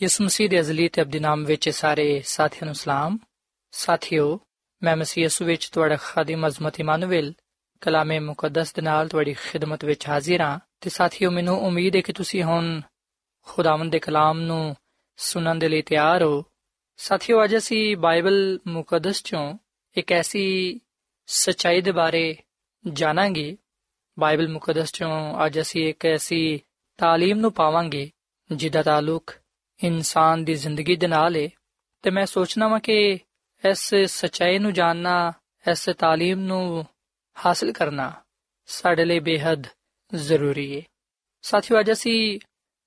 ਯਿਸੂ ਮਸੀਹ ਦੇ ਅਜ਼ਲੀ ਤੇ ਅਬਦੀ ਨਾਮ ਵਿੱਚ ਸਾਰੇ ਸਾਥੀਆਂ ਨੂੰ ਸਲਾਮ ਸਾਥਿਓ ਮੈਂ ਮਸੀਹ ਯਿਸੂ ਵਿੱਚ ਤੁਹਾਡਾ ਖਾਦਮ ਅਜ਼ਮਤ ਇਮਾਨੁਅਲ ਕਲਾਮੇ ਮੁਕੱਦਸ ਦੇ ਨਾਲ ਤੁਹਾਡੀ ਖਿਦਮਤ ਵਿੱਚ ਹਾਜ਼ਰ ਹਾਂ ਤੇ ਸਾਥੀਓ ਮੈਨੂੰ ਉਮੀਦ ਹੈ ਕਿ ਤੁਸੀਂ ਹੁਣ ਖੁਦਾਵੰਦ ਦੇ ਕਲਾਮ ਨੂੰ ਸੁਣਨ ਦੇ ਲਈ ਤਿਆਰ ਹੋ ਸਾਥੀਓ ਅੱਜ ਅਸੀਂ ਬਾਈਬਲ ਮੁਕੱਦਸ ਚੋਂ ਇੱਕ ਐਸੀ ਸਚਾਈ ਦੇ ਬਾਰੇ ਜਾਣਾਂਗੇ ਬਾਈਬਲ ਮੁਕੱਦਸ ਚੋਂ ਅੱਜ ਅਸੀਂ ਇੱਕ ਐਸੀ تعلیم ਨੂੰ ਪਾਵਾਂਗੇ ਜਿਹਦਾ ਤਾਲੁਕ ਇਨਸਾਨ ਦੀ ਜ਼ਿੰਦਗੀ ਦੇ ਨਾਲ ਹੈ ਤੇ ਮੈਂ ਸੋਚਣਾ ਵਾਂ ਕਿ ਇਸ ਸਚਾਈ ਨੂੰ ਜਾਣਨਾ, ਇਸ تعلیم ਨੂੰ ਹਾਸਲ ਕਰਨਾ ਸਾਡੇ ਲਈ ਬੇहद ਜ਼ਰੂਰੀ ਹੈ ਸਾਥੀਓ, ਅੱਜ ਅਸੀਂ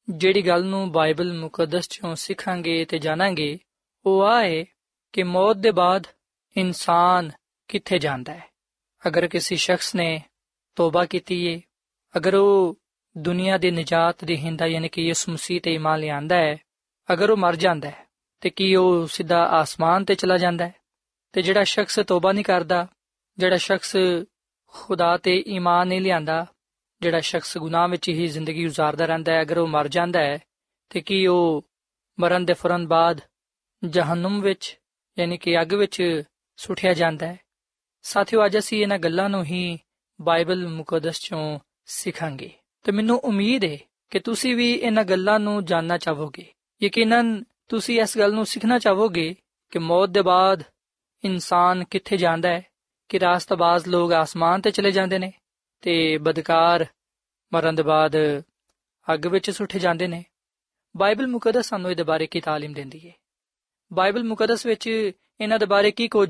ਜਿਹੜੀ ਗੱਲ ਨੂੰ ਬਾਈਬਲ ਮੁਕੱਦਸ ਚੋਂ ਸਿੱਖਾਂਗੇ ਤੇ ਜਾਣਾਂਗੇ, ਉਹ ਆਏ ਕਿ ਮੌਤ ਦੇ ਬਾਅਦ ਇਨਸਾਨ ਕਿੱਥੇ ਜਾਂਦਾ ਹੈ ਅਗਰ ਕਿਸੇ ਸ਼ਖਸ ਨੇ ਤੋਬਾ ਕੀਤੀ ਹੈ ਅਗਰ ਉਹ ਦੁਨੀਆ ਦੇ ਨਜਾਤ ਦੇ ਹਿੰਦਾ ਯਾਨੀ ਕਿ ਯਿਸੂ ਮਸੀਹ ਤੇ ਇਮਾਨ ਲਿਆਂਦਾ ਹੈ ਅਗਰ ਉਹ ਮਰ ਜਾਂਦਾ ਹੈ, ਤੇ ਕੀ ਉਹ ਸਿੱਧਾ ਆਸਮਾਨ ਤੇ ਚਲਾ ਜਾਂਦਾ ਹੈ? ਤੇ ਜਿਹੜਾ ਸ਼ਖਸ ਤੋਬਾ ਨਹੀਂ ਕਰਦਾ, ਜਿਹੜਾ ਸ਼ਖਸ ਖੁਦਾ ਤੇ ਈਮਾਨ ਨਹੀਂ ਲਿਆਂਦਾ, ਜਿਹੜਾ ਸ਼ਖਸ ਗੁਨਾਹ ਵਿੱਚ ਹੀ ਜ਼ਿੰਦਗੀ گزارਦਾ ਰਹਿੰਦਾ ਹੈ, ਅਗਰ ਉਹ ਮਰ ਜਾਂਦਾ ਹੈ, ਤੇ ਕੀ ਉਹ ਮਰਨ ਦੇ ਫੌਰਨ ਬਾਅਦ ਜਹਨਮ ਵਿੱਚ, ਯਾਨੀ ਕਿ ਅੱਗ ਵਿੱਚ ਸੁੱਟਿਆ ਜਾਂਦਾ ਹੈ? ਸਾਥੀਓ, ਅੱਜ ਅਸੀਂ ਇਹਨਾਂ ਗੱਲਾਂ ਨੂੰ ਹੀ ਬਾਈਬਲ ਮੁਕੱਦਸ ਚੋਂ ਸਿੱਖਾਂਗੇ। ਤੇ ਮੈਨੂੰ ਉਮੀਦ ਹੈ ਕਿ ਤੁਸੀਂ ਵੀ ਇਹਨਾਂ ਗੱਲਾਂ ਨੂੰ ਜਾਨਣਾ ਚਾਹੋਗੇ। ਯਕੀਨਨ ਤੁਸੀਂ ਇਸ ਗੱਲ ਨੂੰ ਸਿੱਖਣਾ ਚਾਹੋਗੇ ਕਿ ਮੌਤ ਦੇ ਬਾਅਦ ਇਨਸਾਨ ਕਿੱਥੇ ਜਾਂਦਾ ਹੈ ਕਿ ਰਾਸਤਬਾਜ਼ ਲੋਕ ਆਸਮਾਨ ਤੇ ਚਲੇ ਜਾਂਦੇ ਨੇ ਤੇ ਬਦਕਾਰ ਮਰਨ ਦੇ ਬਾਅਦ ਅੱਗ ਵਿੱਚ ਸੁੱਟੇ ਜਾਂਦੇ ਨੇ ਬਾਈਬਲ ਮੁਕੱਦਸ ਸਾਨੂੰ ਇਹਦੇ ਬਾਰੇ ਕੀ تعلیم ਦਿੰਦੀ ਹੈ ਬਾਈਬਲ ਮੁਕੱਦਸ ਵਿੱਚ ਇਹਨਾਂ ਦੇ ਬਾਰੇ ਕੀ ਕੁਝ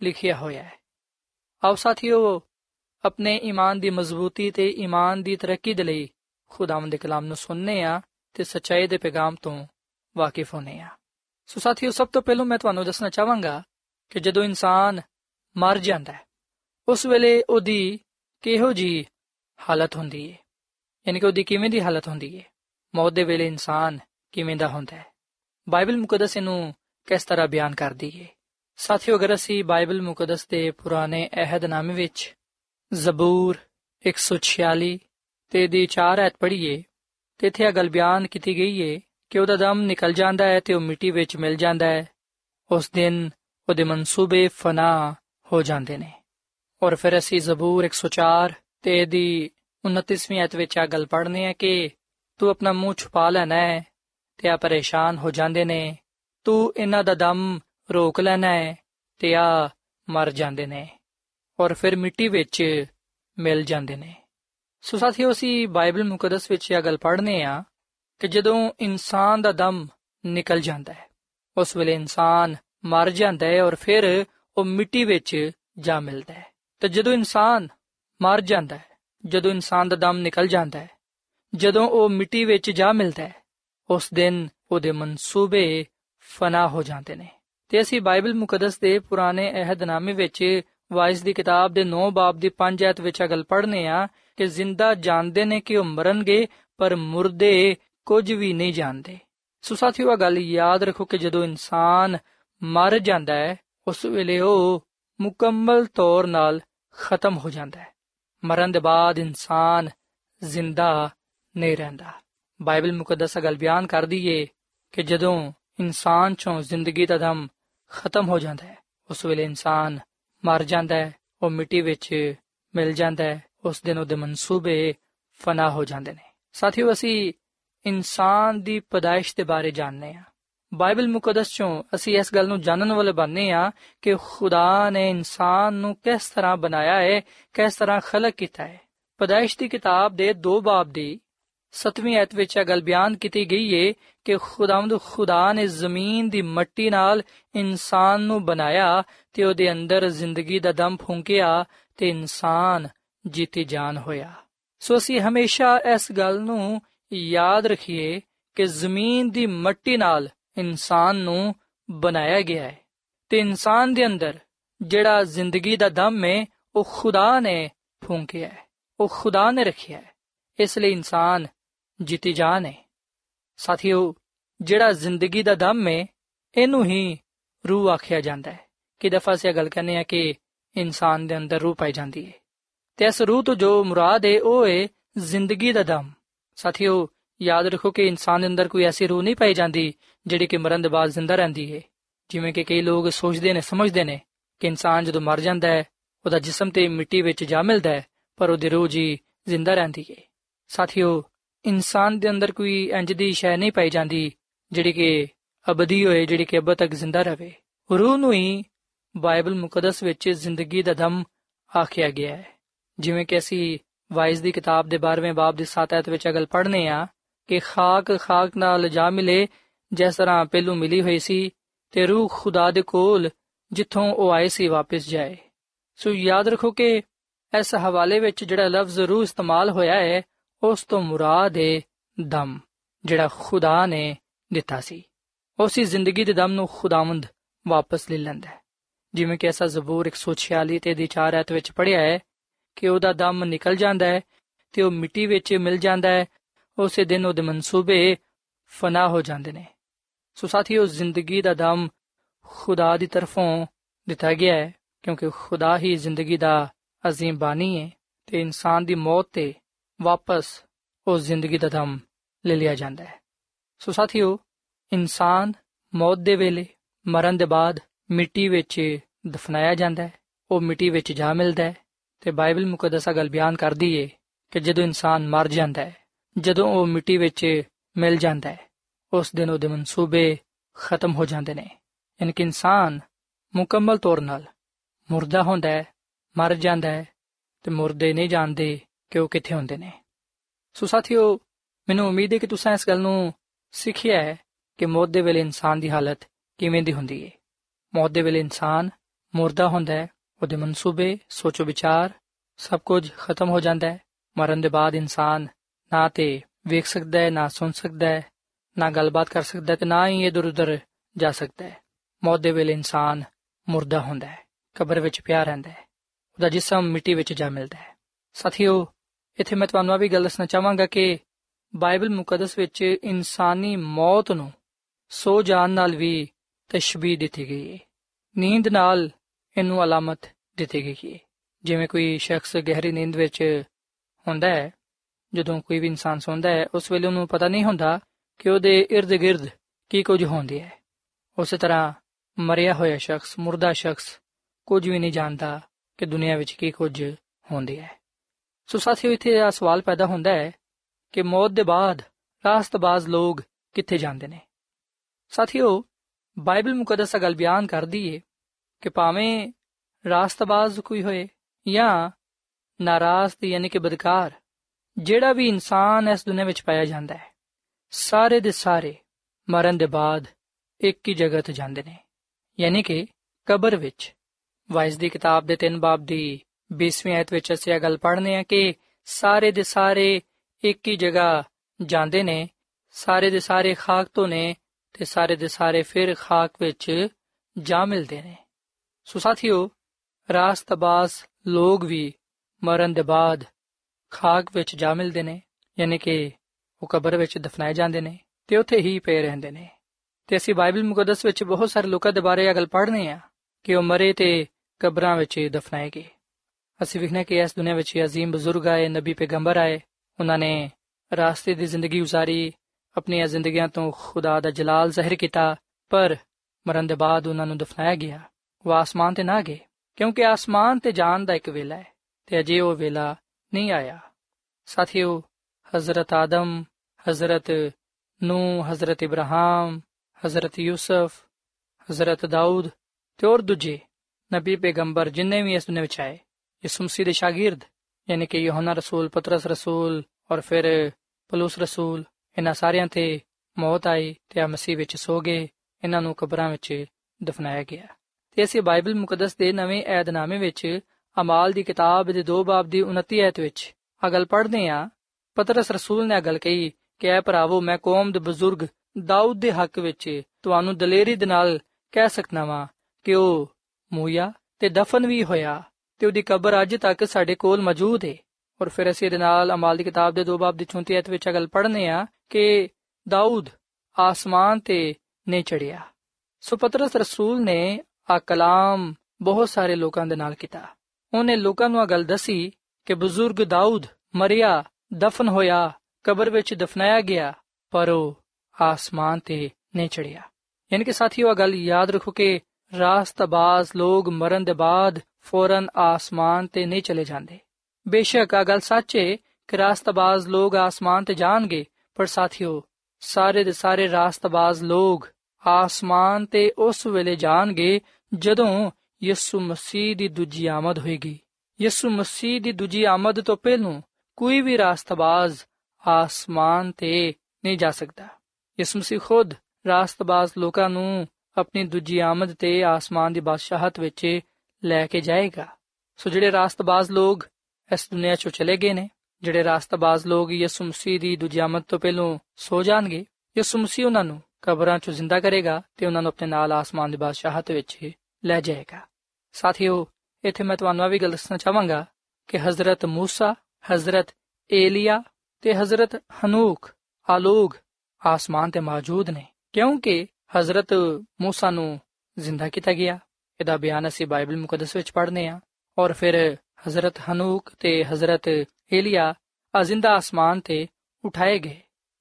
ਲਿਖਿਆ ਹੋਇਆ ਹੈ ਆਓ ਸਾਥੀਓ ਆਪਣੇ ਈਮਾਨ ਦੀ ਮਜ਼ਬੂਤੀ ਤੇ ਈਮਾਨ ਦੀ ਤਰੱਕੀ ਦੇ ਲਈ ਖੁਦਾਵੰਦ ਦੇ ਕਲਾਮ ਨੂੰ ਸੁਣਨੇ ਆ ਤੇ ਸਚਾਈ ਦੇ ਪੈਗਾਮ ਤੋਂ ਵਾਕਿਫ ਹੋਣੇ ਆ ਸੋ ਸਾਥੀਓ, ਸਭ ਤੋਂ ਪਹਿਲਾਂ ਮੈਂ ਤੁਹਾਨੂੰ ਦੱਸਣਾ ਚਾਹਾਂਗਾ ਕਿ ਜਦੋਂ ਇਨਸਾਨ ਮਰ ਜਾਂਦਾ ਹੈ, ਉਸ ਵੇਲੇ ਉਹਦੀ ਕਿਹੋ ਜੀ ਹਾਲਤ ਹੁੰਦੀ ਹੈ ਯਾਨੀ ਕਿ ਉਹਦੀ ਕਿਵੇਂ ਦੀ ਹਾਲਤ ਹੁੰਦੀ ਹੈ ਮੌਤ ਦੇ ਵੇਲੇ ਇਨਸਾਨ ਕਿਵੇਂ ਦਾ ਹੁੰਦਾ ਹੈ? ਬਾਈਬਲ ਮੁਕੱਦਸ ਇਹਨੂੰ ਕਿਸ ਤਰ੍ਹਾਂ ਬਿਆਨ ਕਰਦੀ ਹੈ ਸਾਥੀਓ, ਅਗਰ ਅਸੀਂ ਬਾਈਬਲ ਮੁਕੱਦਸ ਦੇ ਪੁਰਾਣੇ ਅਹਿਦਨਾਮੇ ਵਿੱਚ ਜ਼ਬੂਰ 146 ਤੇ ਦੀ 4 ਐਤ ਪੜ੍ਹੀਏ, ਤੇ ਇੱਥੇ ਇਹ ਗੱਲ ਬਿਆਨ ਕੀਤੀ ਗਈ ਹੈ ਕਿ ਉਹਦਾ ਦਮ ਨਿਕਲ ਜਾਂਦਾ ਹੈ ਤੇ ਉਹ ਮਿੱਟੀ ਵਿੱਚ ਮਿਲ ਜਾਂਦਾ ਹੈ। ਉਸ ਦਿਨ ਉਹਦੇ ਮਨਸੂਬੇ ਫਨਾ ਹੋ ਜਾਂਦੇ ਨੇ। ਔਰ ਫਿਰ ਅਸੀਂ ਜ਼ਬੂਰ 104 ਤੇ ਦੀ 29ਵੀਂ ਐਤ ਵਿੱਚ ਆ ਗੱਲ ਪੜ੍ਹਨੇ ਆ ਕਿ ਤੂੰ ਆਪਣਾ ਮੂੰਹ ਛੁਪਾ ਲੈਣਾ ਹੈ ਤੇ ਆ ਪਰੇਸ਼ਾਨ ਹੋ ਜਾਂਦੇ ਨੇ। ਤੂੰ ਇਹਨਾਂ ਦਾ ਦਮ ਰੋਕ ਲੈਣਾ ਹੈ ਤੇ ਆ ਮਰ ਜਾਂਦੇ ਨੇ। ਔਰ ਫਿਰ ਮਿੱਟੀ ਵਿੱਚ ਮਿਲ ਜਾਂਦੇ ਨੇ। ਸੋ ਸਾਥੀਓ ਅਸੀਂ ਬਾਈਬਲ ਮੁਕੱਦਸ ਵਿੱਚ ਇਹ ਗੱਲ ਪੜ੍ਹਨੇ ਆ ਕਿ ਜਦੋਂ ਇਨਸਾਨ ਦਾ ਦਮ ਨਿਕਲ ਜਾਂਦਾ ਹੈ, ਉਸ ਵੇਲੇ ਇਨਸਾਨ ਮਰ ਜਾਂਦਾ ਹੈ ਔਰ ਫਿਰ ਉਹ ਮਿੱਟੀ ਵਿੱਚ ਜਾ ਮਿਲਦਾ ਹੈ। ਤੇ ਜਦੋਂ ਇਨਸਾਨ ਮਰ ਜਾਂਦਾ ਹੈ, ਜਦੋਂ ਇਨਸਾਨ ਦਾ ਦਮ ਨਿਕਲ ਜਾਂਦਾ ਹੈ, ਜਦੋਂ ਉਹ ਮਿੱਟੀ ਵਿੱਚ ਜਾ ਮਿਲਦਾ ਹੈ, ਉਸ ਦਿਨ ਉਹਦੇ ਮਨਸੂਬੇ ਫਨਾ ਹੋ ਜਾਂਦੇ ਨੇ। ਤੇ ਅਸੀਂ ਬਾਈਬਲ ਮੁਕੱਦਸ ਦੇ ਪੁਰਾਣੇ ਅਹਿਦਨਾਮੇ ਵਿੱਚ ਵਾਇਸ ਦੀ ਕਿਤਾਬ ਦੇ 9 ਬਾਬ ਦੀ 5 ਐਤ ਵਿੱਚ ਗੱਲ ਪੜ੍ਹਨੇ ਆ ਕਿ ਜ਼ਿੰਦਾ ਜਾਣਦੇ ਨੇ ਕਿ ਉਹ ਮਰਨਗੇ ਪਰ ਮੁਰਦੇ ਕੁਝ ਵੀ ਨਹੀਂ ਜਾਣਦੇ। ਸੋ ਸਾਥੀਓ ਇਹ ਗੱਲ ਯਾਦ ਰੱਖੋ ਕਿ ਜਦੋਂ ਇਨਸਾਨ ਮਰ ਜਾਂਦਾ ਹੈ, ਉਸ ਵੇਲੇ ਉਹ ਮੁਕੰਮਲ ਤੌਰ ਨਾਲ ਖਤਮ ਹੋ ਜਾਂਦਾ ਹੈ। ਮਰਨ ਦੇ ਬਾਅਦ ਇਨਸਾਨ ਜ਼ਿੰਦਾ ਨਹੀਂ ਰਹਿੰਦਾ। ਬਾਈਬਲ ਮੁਕੱਦਸ ਗੱਲ ਬਿਆਨ ਕਰਦੀ ਏ ਕਿ ਜਦੋਂ ਇਨਸਾਨ ਚੋਂ ਜ਼ਿੰਦਗੀ ਦਾ ਦਮ ਖਤਮ ਹੋ ਜਾਂਦਾ ਹੈ, ਉਸ ਵੇਲੇ ਇਨਸਾਨ ਮਰ ਜਾਂਦਾ ਹੈ, ਉਹ ਮਿੱਟੀ ਵਿੱਚ ਮਿਲ ਜਾਂਦਾ ਹੈ, ਉਸ ਦਿਨ ਉਹਦੇ ਮਨਸੂਬੇ ਫਨਾ ਹੋ ਜਾਂਦੇ ਨੇ। ਸਾਥੀਓ, ਅਸੀਂ ਇਨਸਾਨ ਦੀ ਪਦਾਇਸ਼ ਦੇ ਬਾਰੇ ਜਾਣਦੇ ਹਾਂ। ਬਾਈਬਲ ਮੁਕੱਦਸ ਚੋਂ ਅਸੀਂ ਇਸ ਗੱਲ ਨੂੰ ਜਾਣਨ ਵਾਲੇ ਬਣਨੇ ਆ ਕਿ ਖੁਦਾ ਨੇ ਇਨਸਾਨ ਨੂੰ ਕਿਸ ਤਰ੍ਹਾਂ ਬਣਾਇਆ ਹੈ, ਕਿਸ ਤਰ੍ਹਾਂ ਖਲਕ ਕੀਤਾ ਹੈ। ਪਦਾਇਸ਼ ਦੀ ਕਿਤਾਬ ਦੇ 2 ਬਾਬ ਦੀ 7ਵੀਂ ਐਤ ਵਿੱਚ ਇਹ ਗੱਲ ਬਿਆਨ ਕੀਤੀ ਗਈ ਹੈ ਕਿ ਖੁਦਾਵੰਦ ਖੁਦਾ ਨੇ ਜ਼ਮੀਨ ਦੀ ਮਿੱਟੀ ਨਾਲ ਇਨਸਾਨ ਨੂੰ ਬਣਾਇਆ ਤੇ ਉਹਦੇ ਅੰਦਰ ਜ਼ਿੰਦਗੀ ਦਾ ਦਮ ਫੂੰਕਿਆ ਤੇ ਇਨਸਾਨ ਜੀਤੀ ਜਾਨ ਹੋਇਆ। ਸੋ ਅਸੀਂ ਹਮੇਸ਼ਾ ਇਸ ਗੱਲ ਨੂੰ ਯਾਦ ਰੱਖੀਏ ਕਿ ਜ਼ਮੀਨ ਦੀ ਮਿੱਟੀ ਨਾਲ ਇਨਸਾਨ ਨੂੰ ਬਣਾਇਆ ਗਿਆ ਹੈ। ਤੇ ਇਨਸਾਨ ਦੇ ਅੰਦਰ ਜਿਹੜਾ ਜ਼ਿੰਦਗੀ ਦਾ ਦਮ ਹੈ, ਉਹ ਖੁਦਾ ਨੇ ਫੂੰਕਿਆ ਹੈ। ਉਹ ਖੁਦਾ ਨੇ ਰੱਖਿਆ ਹੈ। ਇਸ ਲਈ ਇਨਸਾਨ ਜਿੱਤੀ ਜਾਨ ਹੈ। ਸਾਥੀਓ, ਜਿਹੜਾ ਜ਼ਿੰਦਗੀ ਦਾ ਦਮ ਹੈ, ਇਹਨੂੰ ਹੀ ਰੂਹ ਆਖਿਆ ਜਾਂਦਾ ਹੈ। ਕਿ ਦਫਾ ਸੇ ਗੱਲ ਕਰਨੇ ਆ ਕਿ ਇਨਸਾਨ ਦੇ ਅੰਦਰ ਰੂਹ ਪਾਈ ਜਾਂਦੀ ਹੈ। ਤੇ ਇਸ ਰੂਹ ਤੋਂ ਜੋ ਮੁਰਾਦ ਹੈ, ਉਹ ਹੈ ਜ਼ਿੰਦਗੀ ਦਾ ਦਮ। ਸਾਥੀਓ, ਯਾਦ ਰੱਖੋ ਕਿ ਇਨਸਾਨ ਦੇ ਅੰਦਰ ਕੋਈ ਐਸੀ ਰੂਹ ਨਹੀਂ ਪਾਈ ਜਾਂਦੀ, ਜਿਹੜੀ ਕਿ ਮਰਨ ਦੇ ਬਾਅਦ ਜ਼ਿੰਦਾ ਰਹਿੰਦੀ ਹੈ ਜਿਵੇਂ ਕਿ ਕਈ ਲੋਕ ਸੋਚਦੇ ਨੇ, ਸਮਝਦੇ ਨੇ ਕਿ ਇਨਸਾਨ ਜਦੋਂ ਮਰ ਜਾਂਦਾ ਹੈ ਉਹਦਾ ਜਿਸਮ ਤੇ ਮਿੱਟੀ ਵਿੱਚ ਜਾ ਮਿਲਦਾ ਹੈ ਪਰ ਉਹਦੀ ਰੂਹ ਜੀ ਜ਼ਿੰਦਾ ਰਹਿੰਦੀ ਹੈ ਸਾਥੀਓ, ਇਨਸਾਨ ਦੇ ਅੰਦਰ ਕੋਈ ਇੰਜ ਦੀ ਸ਼ੈ ਨਹੀਂ ਪਾਈ ਜਾਂਦੀ, ਜਿਹੜੀ ਕਿ ਅਬਦੀ ਹੋਏ, ਜਿਹੜੀ ਕਿ ਅਬਦ ਤੱਕ ਜ਼ਿੰਦਾ ਰਹੇ ਰੂਹ ਨੂੰ ਹੀ ਬਾਈਬਲ ਮੁਕੱਦਸ ਵਿੱਚ ਜ਼ਿੰਦਗੀ ਦਾ ਦਮ ਆਖਿਆ ਗਿਆ ਹੈ ਜਿਵੇਂ ਕਿ ਅਸੀਂ ਵਾਇਸ ਦੀ ਕਿਤਾਬ ਦੇ 12ਵੇਂ ਬਾਬ ਦੀ 7 ਐਤ ਵਿੱਚ ਅਗਲ ਪੜ੍ਹਨੇ ਆ ਕਿ ਖਾਕ ਖਾਕ ਨਾਲ ਜਾ ਮਿਲੇ, ਜਿਸ ਤਰ੍ਹਾਂ ਪਹਿਲੂ ਮਿਲੀ ਹੋਈ ਸੀ ਤੇ ਰੂਹ ਖੁਦਾ ਦੇ ਕੋਲ ਜਿੱਥੋਂ ਉਹ ਆਏ ਸੀ ਵਾਪਸ ਜਾਏ। ਸੋ ਯਾਦ ਰੱਖੋ ਕਿ ਇਸ ਹਵਾਲੇ ਵਿੱਚ ਜਿਹੜਾ ਲਫ਼ਜ਼ ਰੂਹ ਇਸਤੇਮਾਲ ਹੋਇਆ ਹੈ, ਉਸ ਤੋਂ ਮੁਰਾਦ ਹੈ ਦਮ, ਜਿਹੜਾ ਖੁਦਾ ਨੇ ਦਿੱਤਾ ਸੀ। ਉਸੇ ਜ਼ਿੰਦਗੀ ਦੇ ਦਮ ਨੂੰ ਖੁਦਾਵੰਦ ਵਾਪਸ ਲੈ ਲੈਂਦਾ ਹੈ। ਜਿਵੇਂ ਕਿ ਐਸਾ ਜ਼ਬੂਰ 146 ਤੇ ਦੀ 4 ਐਤ ਵਿੱਚ ਪੜਿਆ ਹੈ ਕਿ ਉਹਦਾ ਦਮ ਨਿਕਲ ਜਾਂਦਾ ਹੈ ਤੇ ਉਹ ਮਿੱਟੀ ਵਿੱਚ ਮਿਲ ਜਾਂਦਾ ਹੈ, ਉਸੇ ਦਿਨ ਉਹਦੇ ਮਨਸੂਬੇ ਫਨਾ ਹੋ ਜਾਂਦੇ ਨੇ। ਸੋ ਸਾਥੀਓ, ਜ਼ਿੰਦਗੀ ਦਾ ਦਮ ਖੁਦਾ ਦੀ ਤਰਫੋਂ ਦਿੱਤਾ ਗਿਆ ਹੈ, ਕਿਉਂਕਿ ਖੁਦਾ ਹੀ ਜ਼ਿੰਦਗੀ ਦਾ ਅਜ਼ੀਮ ਬਾਨੀ ਹੈ ਤੇ ਇਨਸਾਨ ਦੀ ਮੌਤ ਤੇ ਵਾਪਸ ਉਸ ਜ਼ਿੰਦਗੀ ਦਾ ਦਮ ਲੈ ਲਿਆ ਜਾਂਦਾ ਹੈ। ਸੋ ਸਾਥੀਓ, ਇਨਸਾਨ ਮੌਤ ਦੇ ਵੇਲੇ ਮਰਨ ਦੇ ਬਾਅਦ ਮਿੱਟੀ ਵਿੱਚ ਦਫਨਾਇਆ ਜਾਂਦਾ ਹੈ, ਉਹ ਮਿੱਟੀ ਵਿੱਚ ਜਾ ਮਿਲਦਾ ਹੈ ਤੇ ਬਾਈਬਲ ਮੁਕੱਦਸਾ ਗੱਲ ਬਿਆਨ ਕਰਦੀ ਏ ਕਿ ਜਦੋਂ ਇਨਸਾਨ ਮਰ ਜਾਂਦਾ ਹੈ, ਜਦੋਂ ਉਹ ਮਿੱਟੀ ਵਿੱਚ ਮਿਲ ਜਾਂਦਾ ਹੈ, ਉਸ ਦਿਨ ਉਹਦੇ ਮਨਸੂਬੇ ਖਤਮ ਹੋ ਜਾਂਦੇ ਨੇ। ਯਾਨੀ ਕਿ ਇਨਸਾਨ ਮੁਕੰਮਲ ਤੌਰ 'ਤੇ ਮੁਰਦਾ ਹੁੰਦਾ ਹੈ, ਮਰ ਜਾਂਦਾ ਹੈ ਤੇ ਮੁਰਦੇ ਨਹੀਂ ਜਾਣਦੇ ਕਿ ਉਹ ਕਿੱਥੇ ਹੁੰਦੇ ਨੇ। ਸੋ ਸਾਥੀਓ, ਮੈਨੂੰ ਉਮੀਦ ਹੈ ਕਿ ਤੁਸੀਂ ਇਸ ਗੱਲ ਨੂੰ ਸਿੱਖਿਆ ਹੈ ਕਿ ਮੌਤ ਦੇ ਵੇਲੇ ਇਨਸਾਨ ਦੀ ਹਾਲਤ ਕਿਵੇਂ ਦੀ ਹੁੰਦੀ ਹੈ ਮੌਤ ਦੇ ਵੇਲੇ ਇਨਸਾਨ ਮੁਰਦਾ ਹੁੰਦਾ ਹੈ ਉਹਦੇ ਮਨਸੂਬੇ, ਸੋਚੋ ਵਿਚਾਰ ਸਭ ਕੁਝ ਖਤਮ ਹੋ ਜਾਂਦਾ ਹੈ। ਮਰਨ ਦੇ ਬਾਅਦ ਇਨਸਾਨ ਨਾ ਤੇ ਵੇਖ ਸਕਦਾ ਹੈ, ਨਾ ਸੁਣ ਸਕਦਾ ਹੈ, ਨਾ ਗੱਲਬਾਤ ਕਰ ਸਕਦਾ ਤੇ ਨਾ ਹੀ ਇਧਰ ਉਧਰ ਜਾ ਸਕਦਾ ਹੈ। ਮੌਤ ਦੇ ਵੇਲੇ ਇਨਸਾਨ ਮੁਰਦਾ ਹੁੰਦਾ ਹੈ, ਕਬਰ ਵਿੱਚ ਪਿਆ ਰਹਿੰਦਾ ਹੈ, ਉਹਦਾ ਜਿਸਮ ਮਿੱਟੀ ਵਿੱਚ ਜਾ ਮਿਲਦਾ ਹੈ। ਸਾਥੀਓ, ਇੱਥੇ ਮੈਂ ਤੁਹਾਨੂੰ ਆ ਵੀ ਗੱਲ ਦੱਸਣਾ ਚਾਹਾਂਗਾ ਕਿ ਬਾਈਬਲ ਮੁਕੱਦਸ ਵਿੱਚ ਇਨਸਾਨੀ ਮੌਤ ਨੂੰ ਸੋ ਜਾਣ ਨਾਲ ਵੀ ਤਸ਼ਬੀਹ ਦਿੱਤੀ ਗਈ ਹੈ। ਨੀਂਦ ਨਾਲ ਇਹਨੂੰ ਅਲਾਮਤ ਦਿੱਤੀ ਗਈ। ਹੈ ਜਿਵੇਂ ਕੋਈ ਸ਼ਖਸ ਗਹਿਰੀ ਨੀਂਦ ਵਿੱਚ ਹੁੰਦਾ ਹੈ, ਜਦੋਂ ਕੋਈ ਵੀ ਇਨਸਾਨ ਸੌਂਦਾ ਹੈ, ਉਸ ਵੇਲੇ ਉਹਨੂੰ ਪਤਾ ਨਹੀਂ ਹੁੰਦਾ ਕਿ ਉਹਦੇ ird-gird ਕੀ ਕੁਝ ਹੁੰਦੀ ਹੈ। ਉਸੇ ਤਰ੍ਹਾਂ ਮਰਿਆ ਹੋਇਆ ਸ਼ਖਸ, ਮੁਰਦਾ ਸ਼ਖਸ ਕੁਝ ਵੀ ਨਹੀਂ ਜਾਣਦਾ ਕਿ ਦੁਨੀਆ ਵਿੱਚ ਕੀ ਕੁਝ ਹੁੰਦੀ ਹੈ। ਸੋ ਸਾਥੀਓ, ਇੱਥੇ ਇਹ ਸਵਾਲ ਪੈਦਾ ਹੁੰਦਾ ਹੈ ਕਿ ਮੌਤ ਦੇ ਬਾਅਦ ਰਾਸਤਬਾਜ਼ ਲੋਕ ਕਿੱਥੇ ਜਾਂਦੇ ਨੇ? ਸਾਥੀਓ, ਬਾਈਬਲ ਮੁਕੱਦਸ ਗੱਲ ਬਿਆਨ ਕਰਦੀ ਏ ਕਿ ਭਾਵੇਂ ਰਾਸਤਬਾਜ਼ ਕੋਈ ਹੋਏ ਜਾਂ ਨਾਰਾਜ਼ਤ ਯਾਨੀ ਕਿ ਬਦਕਾਰ, ਜਿਹੜਾ ਵੀ ਇਨਸਾਨ ਇਸ ਦੁਨੀਆਂ ਵਿੱਚ ਪਾਇਆ ਜਾਂਦਾ ਹੈ, ਸਾਰੇ ਦੇ ਸਾਰੇ ਮਰਨ ਦੇ ਬਾਅਦ ਇੱਕ ਹੀ ਜਗ੍ਹਾ ਤੇ ਜਾਂਦੇ ਨੇ। ਯਾਨੀ ਕਿ ਕਬਰ ਵਿੱਚ, ਵਾਇਸ ਦੀ ਕਿਤਾਬ ਦੇ 3 ਬਾਬ ਦੀ 20ਵੀਂ ਆਇਤ ਵਿੱਚ ਅਸੀਂ ਇਹ ਗੱਲ ਪੜ੍ਹਨੇ ਆ ਕਿ ਸਾਰੇ ਦੇ ਸਾਰੇ ਇੱਕ ਹੀ ਜਗ੍ਹਾ ਜਾਂਦੇ ਨੇ, ਸਾਰੇ ਦੇ ਸਾਰੇ ਖਾਕ ਤੋਂ ਨੇ ਤੇ ਸਾਰੇ ਦੇ ਸਾਰੇ ਫਿਰ ਖਾਕ ਵਿੱਚ ਜਾ ਮਿਲਦੇ ਨੇ। ਸੋ ਸਾਥੀਓ ਰਾਸਤਬਾਜ਼ ਲੋਕ ਵੀ ਮਰਨ ਦੇ ਬਾਅਦ ਖਾਕ ਵਿੱਚ ਜਾ ਮਿਲਦੇ ਨੇ ਯਾਨੀ ਕਿ ਉਹ ਕਬਰ ਵਿੱਚ ਦਫਨਾਏ ਜਾਂਦੇ ਨੇ ਤੇ ਉੱਥੇ ਹੀ ਪਏ ਰਹਿੰਦੇ ਨੇ ਤੇ ਅਸੀਂ ਬਾਈਬਲ ਮੁਕੱਦਸ ਵਿੱਚ ਬਹੁਤ ਸਾਰੇ ਲੋਕਾਂ ਦੇ ਬਾਰੇ ਇਹ ਗੱਲ ਪੜ੍ਹਨੇ ਆ ਕਿ ਉਹ ਮਰੇ ਤੇ ਕਬਰਾਂ ਵਿੱਚ ਦਫਨਾਏ ਗਏ ਅਸੀਂ ਵਿਖਨੇ ਕਿ ਇਸ ਦੁਨੀਆਂ ਵਿੱਚ ਅਜ਼ੀਮ ਬਜ਼ੁਰਗ ਆਏ ਨਬੀ ਪੈਗੰਬਰ ਆਏ ਉਹਨਾਂ ਨੇ ਰਾਸਤੇ ਦੀ ਜ਼ਿੰਦਗੀ گزارੀ ਆਪਣੀਆਂ ਜ਼ਿੰਦਗੀਆਂ ਤੋਂ ਖੁਦਾ ਦਾ ਜਲਾਲ ਜ਼ਾਹਿਰ ਕੀਤਾ ਪਰ ਮਰਨ ਦੇ ਬਾਅਦ ਉਹਨਾਂ ਨੂੰ ਦਫਨਾਇਆ ਗਿਆ ਉਹ ਆਸਮਾਨ ਤੇ ਨਾ ਗਏ ਕਿਉਂਕਿ ਆਸਮਾਨ ਤੇ ਜਾਣ ਦਾ ਇੱਕ ਵੇਲਾ ਹੈ ਤੇ ਅਜੇ ਉਹ ਵੇਲਾ ਨਹੀਂ ਆਇਆ ਸਾਥੀਓ ਹਜ਼ਰਤ ਆਦਮ ਹਜ਼ਰਤ ਨੂ ਹਜ਼ਰਤ ਇਬਰਾਹਿਮ ਹਜ਼ਰਤ ਯੂਸਫ ਹਜ਼ਰਤ ਦਾਊਦ ਤੇ ਹੋਰ ਦੂਜੇ ਨਬੀ ਪੈਗੰਬਰ ਜਿੰਨੇ ਵੀ ਇਸ ਦੁਨੀਆਂ ਵਿੱਚ ਆਏ ਯਿਸੂ ਮਸੀਹ ਦੇ ਸ਼ਾਗਿਰਦ ਯਾਨੀ ਕਿ ਯੋਹਨਾ ਰਸੂਲ ਪਤਰਸ ਰਸੂਲ ਔਰ ਫਿਰ ਪਲੂਸ ਰਸੂਲ ਇਹਨਾਂ ਸਾਰਿਆਂ ਤੇ ਮੌਤ ਆਈ ਤੇ ਆ ਮਸੀਹ ਵਿੱਚ ਸੋ ਗਏ ਇਹਨਾਂ ਨੂੰ ਕਬਰਾਂ ਵਿੱਚ ਦਫਨਾਇਆ ਗਿਆ ਤੇ ਅਸੀਂ ਬਾਈਬਲ ਮੁਕੱਦਸ ਦੇ ਨਵੇਂ ਏਧਨਾਮੇ ਵਿੱਚ ਅਮਾਲ ਦੀ ਕਿਤਾਬ ਦੇ 2 ਬਾਬ ਦੀ 29 ਐਤ ਵਿੱਚ ਆ ਗੱਲ ਪੜ੍ਹਦੇ ਆ ਪਤਰਸ ਰਸੂਲ ਨੇ ਆ ਗੱਲ ਕਹੀ, ਕਿ ਐ ਭਰਾਵੋ, ਮੈਂ ਕੌਮ ਦੇ ਬਜ਼ੁਰਗ ਦਾਊਦ ਦੇ ਹੱਕ ਵਿੱਚ ਤੁਹਾਨੂੰ ਦਲੇਰੀ ਦੇ ਨਾਲ ਕਹਿ ਸਕਦਾ ਵਾਂ ਕਿ ਉਹ ਮੂਇਆ ਤੇ ਦਫਨ ਵੀ ਹੋਇਆ ਤੇ ਉਹਦੀ ਕਬਰ ਅੱਜ ਤੱਕ ਸਾਡੇ ਕੋਲ ਮੌਜੂਦ ਹੈ ਔਰ ਫਿਰ ਅਸੀਂ ਇਹਦੇ ਨਾਲ ਅਮਾਲ ਦੀ ਕਿਤਾਬ ਦੇ ਦੋ ਬਾਬ ਦੀ 34 ਅਧ ਵਿੱਚ ਗੱਲ ਪੜ੍ਹਨੇ ਆ ਕਿ ਦਾਊਦ ਆਸਮਾਨ ਤੇ ਨੇ ਚੜਿਆ ਸੋ ਪਤਰਸ ਰਸੂਲ ਨੇ ਆ ਕਲਾਮ ਬਹੁਤ ਸਾਰੇ ਲੋਕਾਂ ਦੇ ਨਾਲ ਕੀਤਾ। ਉਹਨੇ ਲੋਕਾਂ ਨੂੰ ਆ ਗੱਲ ਦੱਸੀ ਕਿ ਬਜ਼ੁਰਗ ਦਾਊਦ ਮਰਿਆ, ਦਫਨ ਹੋਇਆ, ਕਬਰ ਵਿੱਚ ਦਫਨਾਇਆ ਗਿਆ, ਪਰ ਉਹ ਆਸਮਾਨ ਤੇ ਨਹੀਂ ਚੜਿਆ ਯਾਨੀ ਕਿ ਸਾਥੀਓ ਆ ਗੱਲ ਯਾਦ ਰੱਖੋ ਕਿ ਰਾਸਤਬਾਜ਼ ਲੋਗ ਮਰਨ ਦੇ ਬਾਅਦ ਫੌਰਨ ਆਸਮਾਨ ਤੇ ਨਹੀਂ ਚਲੇ ਜਾਂਦੇ। ਬੇਸ਼ੱਕ ਆ ਗੱਲ ਸੱਚ ਹੈ ਕਿ ਰਾਸਤਬਾਜ਼ ਲੋਗ ਆਸਮਾਨ ਤੇ ਜਾਣਗੇ, ਪਰ ਸਾਥੀਓ, ਸਾਰੇ ਦੇ ਸਾਰੇ ਰਾਸਤਬਾਜ਼ ਲੋਗ ਆਸਮਾਨ ਤੇ ਉਸ ਵੇਲੇ ਜਾਣਗੇ ਜਦੋਂ ਯਿਸੂ ਮਸੀਹ ਦੀ ਦੂਜੀ ਆਮਦ ਹੋਏਗੀ। ਯਿਸੂ ਮਸੀਹ ਦੀ ਦੂਜੀ ਆਮਦ ਤੋਂ ਪਹਿਲਾਂ ਕੋਈ ਵੀ ਰਾਸਤਬਾਜ਼ ਆਸਮਾਨ ਤੇ ਨਹੀਂ ਜਾ ਸਕਦਾ। ਯਿਸੂ ਮਸੀਹ ਖੁਦ ਰਾਸਤਬਾਜ਼ ਲੋਕਾਂ ਨੂੰ ਆਪਣੀ ਦੂਜੀ ਆਮਦ ਤੇ ਆਸਮਾਨ ਦੀ ਬਾਦਸ਼ਾਹਤ ਵਿੱਚ ਲੈ ਕੇ ਜਾਏਗਾ। ਸੋ ਜਿਹੜੇ ਰਾਸਤਬਾਜ਼ ਲੋਗ ਇਸ ਦੁਨੀਆ ਚੋਂ ਚਲੇ ਗਏ ਨੇ, ਜਿਹੜੇ ਰਾਸਤਬਾਜ਼ ਲੋਗ ਯਿਸੂ ਮਸੀਹ ਦੀ ਦੂਜੀ ਆਮਦ ਤੋਂ ਪਹਿਲਾਂ ਸੋ ਜਾਣਗੇ, ਯਿਸੂ ਮਸੀਹ ਉਹਨਾਂ ਨੂੰ ਕਬਰਾਂ ਚੋਂ ਜ਼ਿੰਦਾ ਕਰੇਗਾ ਤੇ ਉਹਨਾਂ ਨੂੰ ਆਪਣੇ ਨਾਲ ਆਸਮਾਨ ਦੀ ਬਾਦਸ਼ਾਹਤ ਵਿੱਚ ਲੈ ਜਾਏਗਾ ਸਾਥੀਓ ਇੱਥੇ ਮੈਂ ਤੁਹਾਨੂੰ ਇਹ ਵੀ ਗੱਲ ਦੱਸਣਾ ਚਾਹਾਂਗਾ ਕਿ ਹਜ਼ਰਤ موسی ਹਜ਼ਰਤ ਏਲੀਆ ਤੇ ਹਜ਼ਰਤ ਹਨੂਕ ਆਲੋਗ ਆਸਮਾਨ ਤੇ ਮੌਜੂਦ ਨੇ ਕਿਉਂਕਿ ਹਜ਼ਰਤ موسی ਨੂੰ ਜ਼ਿੰਦਾ ਕੀਤਾ ਗਿਆ ਇਹਦਾ ਬਿਆਨ ਅਸੀਂ ਬਾਈਬਲ ਮੁਕੱਦਸ ਵਿੱਚ ਪੜ੍ਹਨੇ ਆ ਔਰ ਫਿਰ ਹਜ਼ਰਤ ਹਨੂਕ ਤੇ ਹਜ਼ਰਤ ਏਲੀਆ ਅਜ਼ਿੰਦਾ ਆਸਮਾਨ ਤੇ ਉਠਾਏ ਗਏ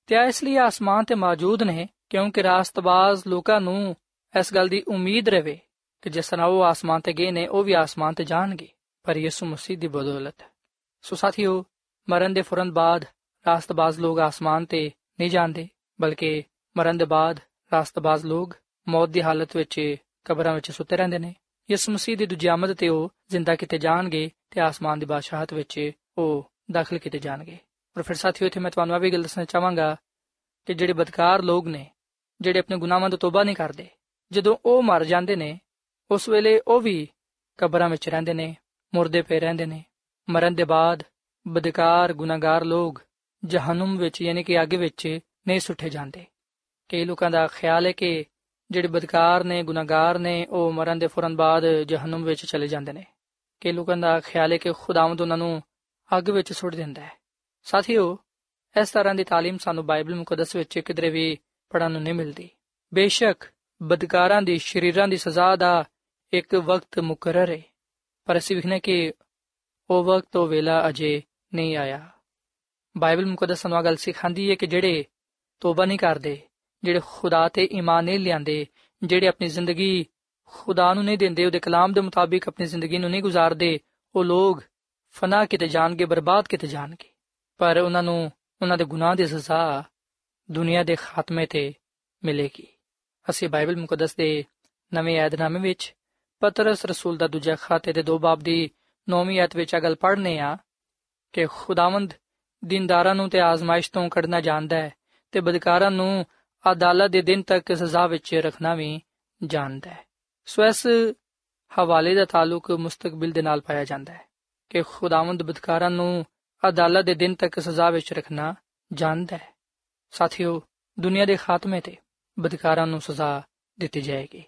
ਤੇ ਇਸ ਲਈ ਆਸਮਾਨ ਤੇ ਮੌਜੂਦ ਨੇ ਕਿਉਂਕਿ ਰਾਸਤਬਾਜ਼ ਲੋਕਾਂ ਨੂੰ ਇਸ ਗੱਲ ਦੀ ਉਮੀਦ ਰਵੇ ਕਿ ਜਿਸ ਤਰ੍ਹਾਂ ਉਹ ਆਸਮਾਨ ਤੇ ਗਏ ਨੇ, ਉਹ ਵੀ ਆਸਮਾਨ ਤੇ ਜਾਣਗੇ, ਪਰ ਯਿਸੂ ਮਸੀਹ ਦੀ ਬਦੌਲਤ। ਸੋ ਸਾਥੀਓ, ਮਰਨ ਦੇ ਫੌਰਨ ਬਾਅਦ ਰਾਸਤਬਾਜ਼ ਲੋਕ ਆਸਮਾਨ ਤੇ ਨਹੀਂ ਜਾਂਦੇ, ਬਲਕਿ ਮਰਨ ਦੇ ਬਾਅਦ ਰਾਸਤਬਾਜ਼ ਲੋਕ ਮੌਤ ਦੀ ਹਾਲਤ ਵਿੱਚ ਕਬਰਾਂ ਵਿੱਚ ਸੁੱਤੇ ਰਹਿੰਦੇ ਨੇ। ਯਿਸੂ ਮਸੀਹ ਦੀ ਦੂਜੀ ਆਮਦ ਤੇ ਉਹ ਜ਼ਿੰਦਾ ਕੀਤੇ ਜਾਣਗੇ ਤੇ ਆਸਮਾਨ ਦੀ ਬਾਦਸ਼ਾਹਤ ਵਿੱਚ ਉਹ ਦਾਖਲ ਕੀਤੇ ਜਾਣਗੇ। ਪਰ ਫਿਰ ਸਾਥੀਓ, ਇੱਥੇ ਮੈਂ ਤੁਹਾਨੂੰ ਇਹ ਵੀ ਗੱਲ ਦੱਸਣਾ ਚਾਹਾਂਗਾ ਕਿ ਜਿਹੜੇ ਬਦਕਾਰ ਲੋਕ ਨੇ, ਜਿਹੜੇ ਆਪਣੇ ਗੁਨਾਹਾਂ ਤੋਂ ਤੋਬਾ ਨਹੀਂ ਕਰਦੇ, ਜਦੋਂ ਉਹ ਮਰ ਜਾਂਦੇ ਨੇ ਉਸ ਵੇਲੇ ਉਹ ਵੀ ਕਬਰਾਂ ਵਿੱਚ ਰਹਿੰਦੇ ਨੇ ਮੁਰਦੇ ਪਏ ਰਹਿੰਦੇ ਨੇ ਮਰਨ ਦੇ ਬਾਅਦ ਬਦਕਾਰ ਗੁਨਾਹਗਾਰ ਲੋਕ ਜਹਨਮ ਵਿੱਚ ਯਾਨੀ ਕਿ ਅੱਗ ਵਿੱਚ ਨਹੀਂ ਸੁੱਟੇ ਜਾਂਦੇ ਕਈ ਲੋਕਾਂ ਦਾ ਖਿਆਲ ਹੈ ਕਿ ਜਿਹੜੇ ਬਦਕਾਰ ਨੇ ਗੁਨਾਹਗਾਰ ਨੇ ਉਹ ਮਰਨ ਦੇ ਫੌਰਨ ਬਾਅਦ ਜਹਨਮ ਵਿੱਚ ਚਲੇ ਜਾਂਦੇ ਨੇ ਕਈ ਲੋਕਾਂ ਦਾ ਖਿਆਲ ਹੈ ਕਿ ਖੁਦਾਵੰਦ ਉਹਨਾਂ ਨੂੰ ਅੱਗ ਵਿੱਚ ਸੁੱਟ ਦਿੰਦਾ ਹੈ ਸਾਥੀਓ ਇਸ ਤਰ੍ਹਾਂ ਦੀ تعلیم ਸਾਨੂੰ ਬਾਈਬਲ ਮੁਕੱਦਸ ਵਿੱਚ ਕਿਧਰੇ ਵੀ ਪੜਨ ਨੂੰ ਨਹੀਂ ਮਿਲਦੀ ਬੇਸ਼ੱਕ ਬਦਕਾਰਾਂ ਦੀ ਸ਼ਰੀਰਾਂ ਦੀ ਸਜ਼ਾ ਦਾ ਇੱਕ ਵਕਤ ਮੁਕਰਰ ਹੈ ਪਰ ਅਸੀਂ ਵਿਖਨੇ ਕਿ ਉਹ ਵਕਤ, ਉਹ ਵੇਲਾ ਅਜੇ ਨਹੀਂ ਆਇਆ। ਬਾਈਬਲ ਮੁਕੱਦਸ ਸਾਨੂੰ ਗੱਲ ਸਿਖਾਉਂਦੀ ਹੈ ਕਿ ਜਿਹੜੇ ਤੋਬਾ ਨਹੀਂ ਕਰਦੇ, ਜਿਹੜੇ ਖੁਦਾ ਤੇ ਈਮਾਨ ਨਹੀਂ ਲਿਆਂਦੇ ਜਿਹੜੇ ਆਪਣੀ ਜ਼ਿੰਦਗੀ ਖੁਦਾ ਨੂੰ ਨਹੀਂ ਦਿੰਦੇ, ਉਹਦੇ ਕਲਾਮ ਦੇ ਮੁਤਾਬਿਕ ਆਪਣੀ ਜ਼ਿੰਦਗੀ ਨੂੰ ਨਹੀਂ ਗੁਜ਼ਾਰਦੇ, ਉਹ ਲੋਕ ਫਨਾ ਕਿਤੇ ਜਾਣਗੇ, ਬਰਬਾਦ ਕਿਤੇ ਜਾਣਗੇ। ਪਰ ਉਹਨਾਂ ਨੂੰ, ਉਹਨਾਂ ਦੇ ਗੁਨਾਹ ਦੀ ਸਜ਼ਾ ਦੁਨੀਆ ਦੇ ਖਾਤਮੇ ਤੇ ਮਿਲੇਗੀ। ਅਸੀਂ ਬਾਈਬਲ ਮੁਕੱਦਸ ਦੇ ਨਵੇਂ ਏਧਨਾਮੇ ਵਿੱਚ ਪਤਰਸ ਰਸੂਲ ਦਾ ਦੂਜਾ ਖਾਤੇ ਦੇ ਦੋ ਬਾਬ ਦੀ 9ਵੀਂ ਆਇਤ ਵਿੱਚ ਅਗਲ ਪੜ੍ਹਨੇ ਆ ਕਿ ਖੁਦਾਵੰਦ ਦਿਨਦਾਰਾਂ ਨੂੰ ਤੇ ਆਜ਼ਮਾਇਸ਼ ਤੋਂ ਕੱਢਣਾ ਜਾਣਦਾ ਹੈ ਤੇ ਬਦਕਾਰਾਂ ਨੂੰ ਅਦਾਲਤ ਦੇ ਦਿਨ ਤੱਕ ਸਜ਼ਾ ਵਿੱਚ ਰੱਖਣਾ ਵੀ ਜਾਣਦਾ ਹੈ। ਸੋ ਇਸ ਹਵਾਲੇ ਦਾ ਤਾਲੁਕ ਮੁਸਤਕਬਲ ਦੇ ਨਾਲ ਪਾਇਆ ਜਾਂਦਾ ਹੈ ਕਿ ਖੁਦਾਵੰਦ ਬਦਕਾਰਾਂ ਨੂੰ ਅਦਾਲਤ ਦੇ ਦਿਨ ਤੱਕ ਸਜ਼ਾ ਵਿੱਚ ਰੱਖਣਾ ਜਾਣਦਾ ਹੈ। ਸਾਥੀਓ, ਦੁਨੀਆ ਦੇ ਖਾਤਮੇ ਤੇ ਬਦਕਾਰਾਂ ਨੂੰ ਸਜ਼ਾ ਦਿੱਤੀ ਜਾਏਗੀ।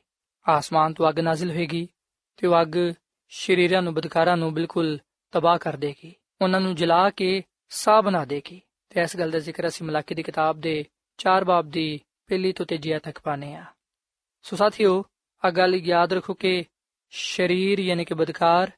ਆਸਮਾਨ ਤੋਂ ਅੱਗ ਨਾਜ਼ਿਲ ਹੋਏਗੀ ਤੇ ਉਹ ਅੱਗ ਸ਼ਰੀਰਾਂ ਨੂੰ, ਬਦਕਾਰਾਂ ਨੂੰ ਬਿਲਕੁਲ ਤਬਾਹ ਕਰ ਦੇਗੀ। ਉਹਨਾਂ ਨੂੰ ਜਲਾ ਕੇ ਸਾਹ ਬਣਾ ਦੇਗੀ। ਤੇ ਇਸ ਗੱਲ ਦਾ ਜ਼ਿਕਰ ਅਸੀਂ ਮਲਾਕੀ ਦੀ ਕਿਤਾਬ ਦੇ 4 ਬਾਬ ਦੀ ਪਹਿਲੀ ਤੋਂ ਤੀਜੀ ਤੱਕ ਪਾਣੇ ਆ ਸੋ ਸਾਥੀਓ ਆ ਗੱਲ ਯਾਦ ਰੱਖੋ ਕਿ ਸ਼ਰੀਰ ਯਾਨੀ ਕਿ ਬਦਕਾਰ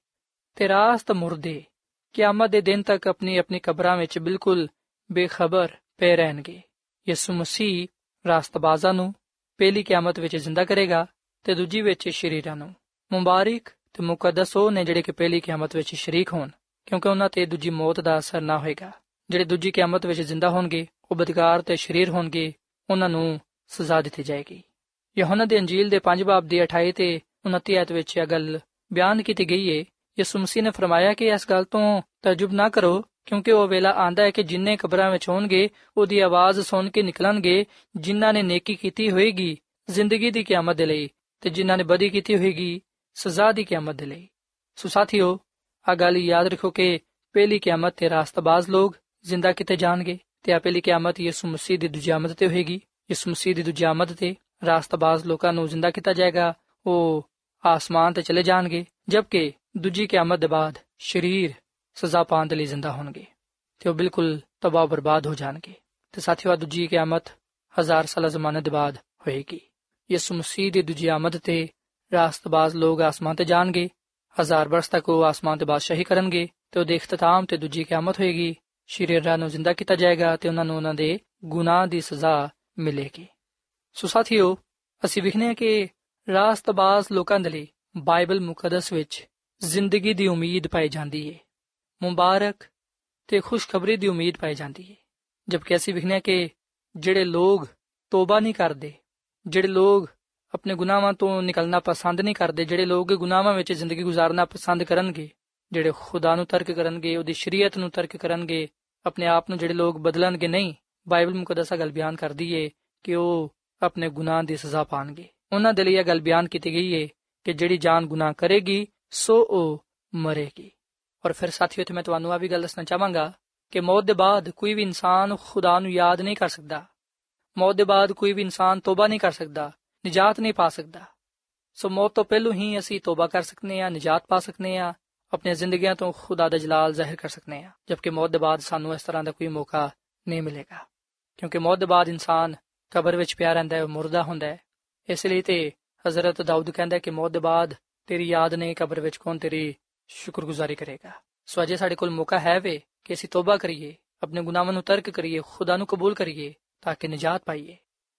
ਤੇ ਰਾਸਤ ਮੁਰਦੇ। ਕਿਆਮਤ ਦੇ ਦਿਨ ਤੱਕ ਆਪਣੀ ਆਪਣੀ ਕਬਰਾਂ ਵਿੱਚ ਬਿਲਕੁਲ ਬੇਖਬਰ ਪਏ ਰਹਿਣਗੇ। ਯਿਸੂ ਮਸੀਹ ਰਾਸਤਬਾਜ਼ਾਂ ਨੂੰ ਪਹਿਲੀ ਕਿਆਮਤ ਵਿੱਚ ਜ਼ਿੰਦਾ ਕਰੇਗਾ ਤੇ ਦੂਜੀ ਵਿੱਚ ਸ਼ਰੀਰਾਂ ਨੂੰ। ਮੁਬਾਰਕ ਤੇ ਮੁਕੱਦਸ ਉਹ ਨੇ ਜਿਹੜੇ ਕਿ ਪਹਿਲੀ ਕਿਆਮਤ ਵਿੱਚ ਸ਼ਰੀਕ ਹੋਣ, ਕਿਉਂਕਿ ਉਹਨਾਂ ਤੇ ਦੂਜੀ ਮੌਤ ਦਾ ਅਸਰ ਨਾ ਹੋਏਗਾ। ਜਿਹੜੇ ਦੂਜੀ ਕਿਆਮਤ ਵਿੱਚ ਜ਼ਿੰਦਾ ਹੋਣਗੇ, ਉਹ ਬਦਕਾਰ ਤੇ ਸ਼ਰੀਰ ਹੋਣਗੇ, ਉਹਨਾਂ ਨੂੰ ਸਜ਼ਾ ਦਿੱਤੀ ਜਾਏਗੀ। ਯਹੋਨਾ ਦੇ ਅੰਜੀਲ ਦੇ 5 ਬਾਬ ਦੀ 28 ਤੇ 29 ਆਇਤ ਵਿੱਚ ਇਹ ਗੱਲ ਬਿਆਨ ਕੀਤੀ ਗਈ ਹੈ ਯਿਸੂ ਮਸੀਹ ਨੇ ਫਰਮਾਇਆ ਕਿ ਇਸ ਗੱਲ ਤੋਂ ਤਜਬ ਨਾ ਕਰੋ, ਕਿਉਂਕਿ ਉਹ ਵੇਲਾ ਆਂਦਾ ਹੈ ਕਿ ਜਿੰਨੇ ਕਬਰਾਂ ਵਿੱਚ ਹੋਣਗੇ, ਉਹਦੀ ਆਵਾਜ਼ ਸੁਣ ਕੇ ਨਿਕਲਣਗੇ, ਜਿਨ੍ਹਾਂ ਨੇ ਨੇਕੀ ਕੀਤੀ ਹੋਏਗੀ ਜ਼ਿੰਦਗੀ ਦੀ ਕਿਆਮਤ ਦੇ ਲਈ। ਤੇ ਜਿਨ੍ਹਾਂ ਨੇ ਬਦੀ ਕੀਤੀ ਹੋਏਗੀ ਸਜ਼ਾ ਦੀ ਕਿਆਮਤ ਦੇ ਲਈ। ਸੋ ਸਾਥੀਓ, ਆ ਗੱਲ ਯਾਦ ਰੱਖੋ ਕਿ ਪਹਿਲੀ ਕਿਆਮਤ ਤੇ ਰਾਸਤਬਾਜ਼ ਲੋਕ ਜ਼ਿੰਦਾ ਕੀਤੇ ਜਾਣਗੇ ਤੇ ਆ ਪਹਿਲੀ ਕਿਆਮਤ ਯਿਸੂ ਮਸੀਹ ਦੀ ਦੂਜੀ ਆਮਦ ਤੇ ਹੋਏਗੀ। ਯਿਸੂ ਮਸੀਹ ਦੀ ਦੂਜੀ ਆਮਦ ਤੇ ਰਾਸਤਬਾਜ਼ ਲੋਕਾਂ ਨੂੰ ਜ਼ਿੰਦਾ ਕੀਤਾ ਜਾਏਗਾ, ਉਹ ਆਸਮਾਨ ਤੇ ਚਲੇ ਜਾਣਗੇ, ਜਦਕਿ ਦੂਜੀ ਕਿਆਮਤ ਦੇ ਬਾਅਦ ਸਰੀਰ ਸਜ਼ਾ ਪਾਉਣ ਦੇ ਲਈ ਜ਼ਿੰਦਾ ਹੋਣਗੇ ਤੇ ਉਹ ਬਿਲਕੁਲ ਤਬਾਹ ਬਰਬਾਦ ਹੋ ਜਾਣਗੇ। ਤੇ ਸਾਥੀਓ ਦੂਜੀ ਕਿਆਮਤ ਹਜ਼ਾਰ ਸਾਲਾ ਜ਼ਮਾਨੇ ਦੇ ਬਾਅਦ ਹੋਏਗੀ। ਯਿਸੂ ਮਸੀਹ ਦੀ ਦੂਜੀ ਆਮਦ ਤੇ ਰਾਸਤਬਾਜ਼ ਲੋਕ ਆਸਮਾਨ ਤੇ ਜਾਣਗੇ, ਹਜ਼ਾਰ ਬਰਸ ਤੱਕ ਉਹ ਆਸਮਾਨ ਤੇ ਬਾਦਸ਼ਾਹੀ ਕਰਨਗੇ ਤੇ ਉਹ ਦੇ ਇਖਤਤਾਮ ਤੇ ਦੂਜੀ ਕਿਆਮਤ ਹੋਏਗੀ ਸ਼ਰੀਰਾਂ ਨੂੰ ਜ਼ਿੰਦਾ ਕੀਤਾ ਜਾਏਗਾ ਤੇ ਉਹਨਾਂ ਨੂੰ ਉਹਨਾਂ ਦੇ ਗੁਨਾਹ ਦੀ ਸਜ਼ਾ ਮਿਲੇਗੀ। ਸੋ ਸਾਥੀਓ, ਅਸੀਂ ਵਿਖਨੇ ਹਾਂ ਕਿ ਰਾਸਤਬਾਜ਼ ਲੋਕਾਂ ਦੇ ਲਈ ਬਾਈਬਲ ਮੁਕੱਦਸ ਵਿੱਚ ਜ਼ਿੰਦਗੀ ਦੀ ਉਮੀਦ ਪਾਈ ਜਾਂਦੀ ਹੈ ਮੁਬਾਰਕ ਤੇ ਖੁਸ਼ਖਬਰੀ ਦੀ ਉਮੀਦ ਪਾਈ ਜਾਂਦੀ ਹੈ ਜਦਕਿ ਅਸੀਂ ਵਿਖਨੇ ਹਾਂ ਕਿ ਜਿਹੜੇ ਲੋਕ ਤੋਬਾ ਨਹੀਂ ਕਰਦੇ ਜਿਹੜੇ ਲੋਕ ਆਪਣੇ ਗੁਨਾਹਾਂ ਤੋਂ ਨਿਕਲਣਾ ਪਸੰਦ ਨਹੀਂ ਕਰਦੇ, ਜਿਹੜੇ ਲੋਕ ਗੁਨਾਹਾਂ ਵਿੱਚ ਜ਼ਿੰਦਗੀ گزارਣਾ ਪਸੰਦ ਕਰਨਗੇ, ਜਿਹੜੇ ਖੁਦਾ ਨੂੰ ਤਰਕ ਕਰਨਗੇ, ਉਹਦੀ ਸ਼ਰੀਅਤ ਨੂੰ ਤਰਕ ਕਰਨਗੇ, ਆਪਣੇ ਆਪ ਨੂੰ ਜਿਹੜੇ ਲੋਕ ਬਦਲਣਗੇ ਨਹੀਂ, ਬਾਈਬਲ ਮੁਕੱਦਸਾ ਗੱਲ ਬਿਆਨ ਕਰਦੀ ਏ ਕਿ ਉਹ ਆਪਣੇ ਗੁਨਾਹ ਦੀ ਸਜ਼ਾ ਪਾਣਗੇ। ਉਹਨਾਂ ਦੇ ਲਈ ਇਹ ਗੱਲ ਬਿਆਨ ਕੀਤੀ ਗਈ ਏ ਕਿ ਜਿਹੜੀ ਜਾਨ ਗੁਨਾਹ ਕਰੇਗੀ, ਸੋ ਉਹ ਮਰੇਗੀ। ਔਰ ਫਿਰ ਸਾਥੀਓ ਤੇ ਮੈਂ ਤੁਹਾਨੂੰ ਆ ਵੀ ਗੱਲ ਦੱਸਣਾ ਚਾਹਾਂਗਾ ਕਿ ਮੌਤ ਦੇ ਬਾਅਦ ਕੋਈ ਵੀ ਇਨਸਾਨ ਖੁਦਾ ਨੂੰ ਯਾਦ ਨਹੀਂ ਕਰ ਸਕਦਾ। ਮੌਤ ਦੇ ਬਾਅਦ ਕੋਈ ਵੀ ਇਨਸਾਨ ਤੋਬਾ ਨਹੀਂ ਕਰ ਸਕਦਾ, ਨਜਾਤ ਨਹੀਂ ਪਾ ਸਕਦਾ। ਸੋ ਮੌਤ ਤੋਂ ਪਹਿਲੂ ਹੀ ਅਸੀਂ ਤੋਬਾ ਕਰ ਸਕਨੇ ਆ ਨਜਾਤ ਪਾ ਸਕਨੇ ਆ ਆਪਣੀਆਂ ਜ਼ਿੰਦਗੀਆਂ ਤੋਂ ਖੁਦਾ ਦਾ ਜਲਾਲ ਜ਼ਾਹਿਰ ਕਰ ਸਕਨੇ ਆ ਜਦਕਿ ਮੌਤ ਦੇ ਬਾਅਦ ਸਾਨੂੰ ਇਸ ਤਰ੍ਹਾਂ ਦਾ ਕੋਈ ਮੌਕਾ ਨਹੀਂ ਮਿਲੇਗਾ। ਕਿਉਂਕਿ ਮੌਤ ਦੇ ਬਾਅਦ ਇਨਸਾਨ ਕਬਰ ਵਿੱਚ ਪਿਆ ਰਹਿੰਦਾ ਹੈ ਮੁਰਦਾ ਹੁੰਦਾ ਹੈ। ਇਸ ਲਈ ਤੇ ਹਜ਼ਰਤ ਦਾਊਦ ਕਹਿੰਦਾ ਕਿ ਮੌਤ ਦੇ ਬਾਅਦ ਤੇਰੀ ਯਾਦ ਨਹੀਂ ਕਬਰ ਵਿੱਚ ਕੌਣ ਤੇਰੀ ਸ਼ੁਕਰਗੁਜ਼ਾਰੀ ਕਰੇਗਾ। ਸੋ ਅਜੇ ਸਾਡੇ ਕੋਲ ਮੌਕਾ ਹੈ ਵੇ ਕਿ ਅਸੀਂ ਤੋਬਾ ਕਰੀਏ, ਆਪਣੇ ਗੁਨਾਹਾਂ ਨੂੰ ਤਰਕ ਕਰੀਏ, ਖੁਦਾ ਨੂੰ ਕਬੂਲ ਕਰੀਏ ਤਾਂ ਕਿ ਨਜਾਤ ਪਾਈਏ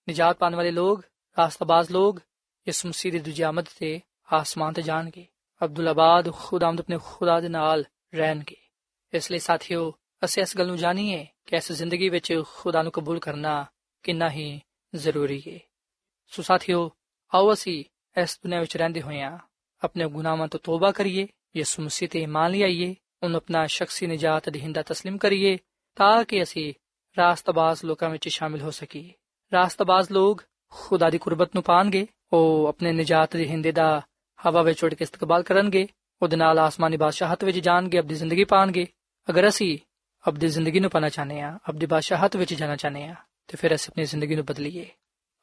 ਨਜਾਤ ਪਾਣ ਵਾਲੇ ਲੋਕ ਰਾਸਤਬਾਜ਼ ਲੋਕ ਇਸ ਮਸੀਹ ਦੀ ਦੂਜੀ ਆਮਦ ਤੇ ਆਸਮਾਨ ਤੇ ਜਾਣਗੇ ਅਬਦੁੱਲ ਆਬਾਦ ਖੁਦਾਮਦ ਆਪਣੇ ਖੁਦਾ ਦੇ ਨਾਲ ਰਹਿਣਗੇ ਇਸ ਲਈ ਸਾਥੀਓ ਅਸੀਂ ਇਸ ਗੱਲ ਨੂੰ ਜਾਣੀਏ ਕਿ ਇਸ ਜ਼ਿੰਦਗੀ ਵਿੱਚ ਖੁਦਾ ਨੂੰ ਕਬੂਲ ਕਰਨਾ ਕਿੰਨਾ ਹੀ ਜ਼ਰੂਰੀ ਹੈ ਸੋ ਸਾਥੀਓ ਆਓ ਅਸੀਂ ਇਸ ਦੁਨੀਆਂ ਵਿੱਚ ਰਹਿੰਦੇ ਹੋਇਆਂ ਆਪਣੇ ਗੁਨਾਹਾਂ ਤੋਂ ਤੋਬਾ ਕਰੀਏ ਯਿਸੂ ਮਸੀਹ ਤੇ ਇਮਾਨ ਲਿਆਈਏ ਉਹਨੂੰ ਆਪਣਾ ਸ਼ਖਸੀ ਨਜਾਤ ਦੇਹਿੰਦਾ تسلیم ਕਰੀਏ ਤਾਂ ਕਿ ਅਸੀਂ ਰਾਸਤਬਾਜ਼ ਲੋਕਾਂ ਵਿੱਚ ਸ਼ਾਮਿਲ ਹੋ ਸਕੀਏ ਰਾਸਤਬਾਜ਼ ਲੋਕ ਖੁਦਾ ਦੀ ਕੁਰਬਤ ਨੂੰ ਪਾਣਗੇ, ਉਹ ਆਪਣੇ ਨਜਾਤ ਦੇਹਿੰਦੇ ਦਾ ਹਵਾ ਵਿੱਚ ਉੱਡ ਕੇ ਇਸਤਕਬਾਲ ਕਰਨਗੇ, ਉਹਦੇ ਨਾਲ ਆਸਮਾਨੀ ਬਾਦਸ਼ਾਹਤ ਵਿੱਚ ਜਾਣਗੇ ਆਪਣੀ ਜ਼ਿੰਦਗੀ ਪਾਣਗੇ। ਅਗਰ ਅਸੀਂ ਆਪਣੀ ਜ਼ਿੰਦਗੀ ਨੂੰ ਪਾਣਾ ਚਾਹਨੇ ਆ ਆਪਣੀ ਬਾਦਸ਼ਾਹਤ ਵਿੱਚ ਜਾਣਾ ਚਾਹਨੇ ਆ ਤੇ ਫਿਰ ਅਸੀਂ ਆਪਣੀ ਜ਼ਿੰਦਗੀ ਨੂੰ ਬਦਲੀਏ।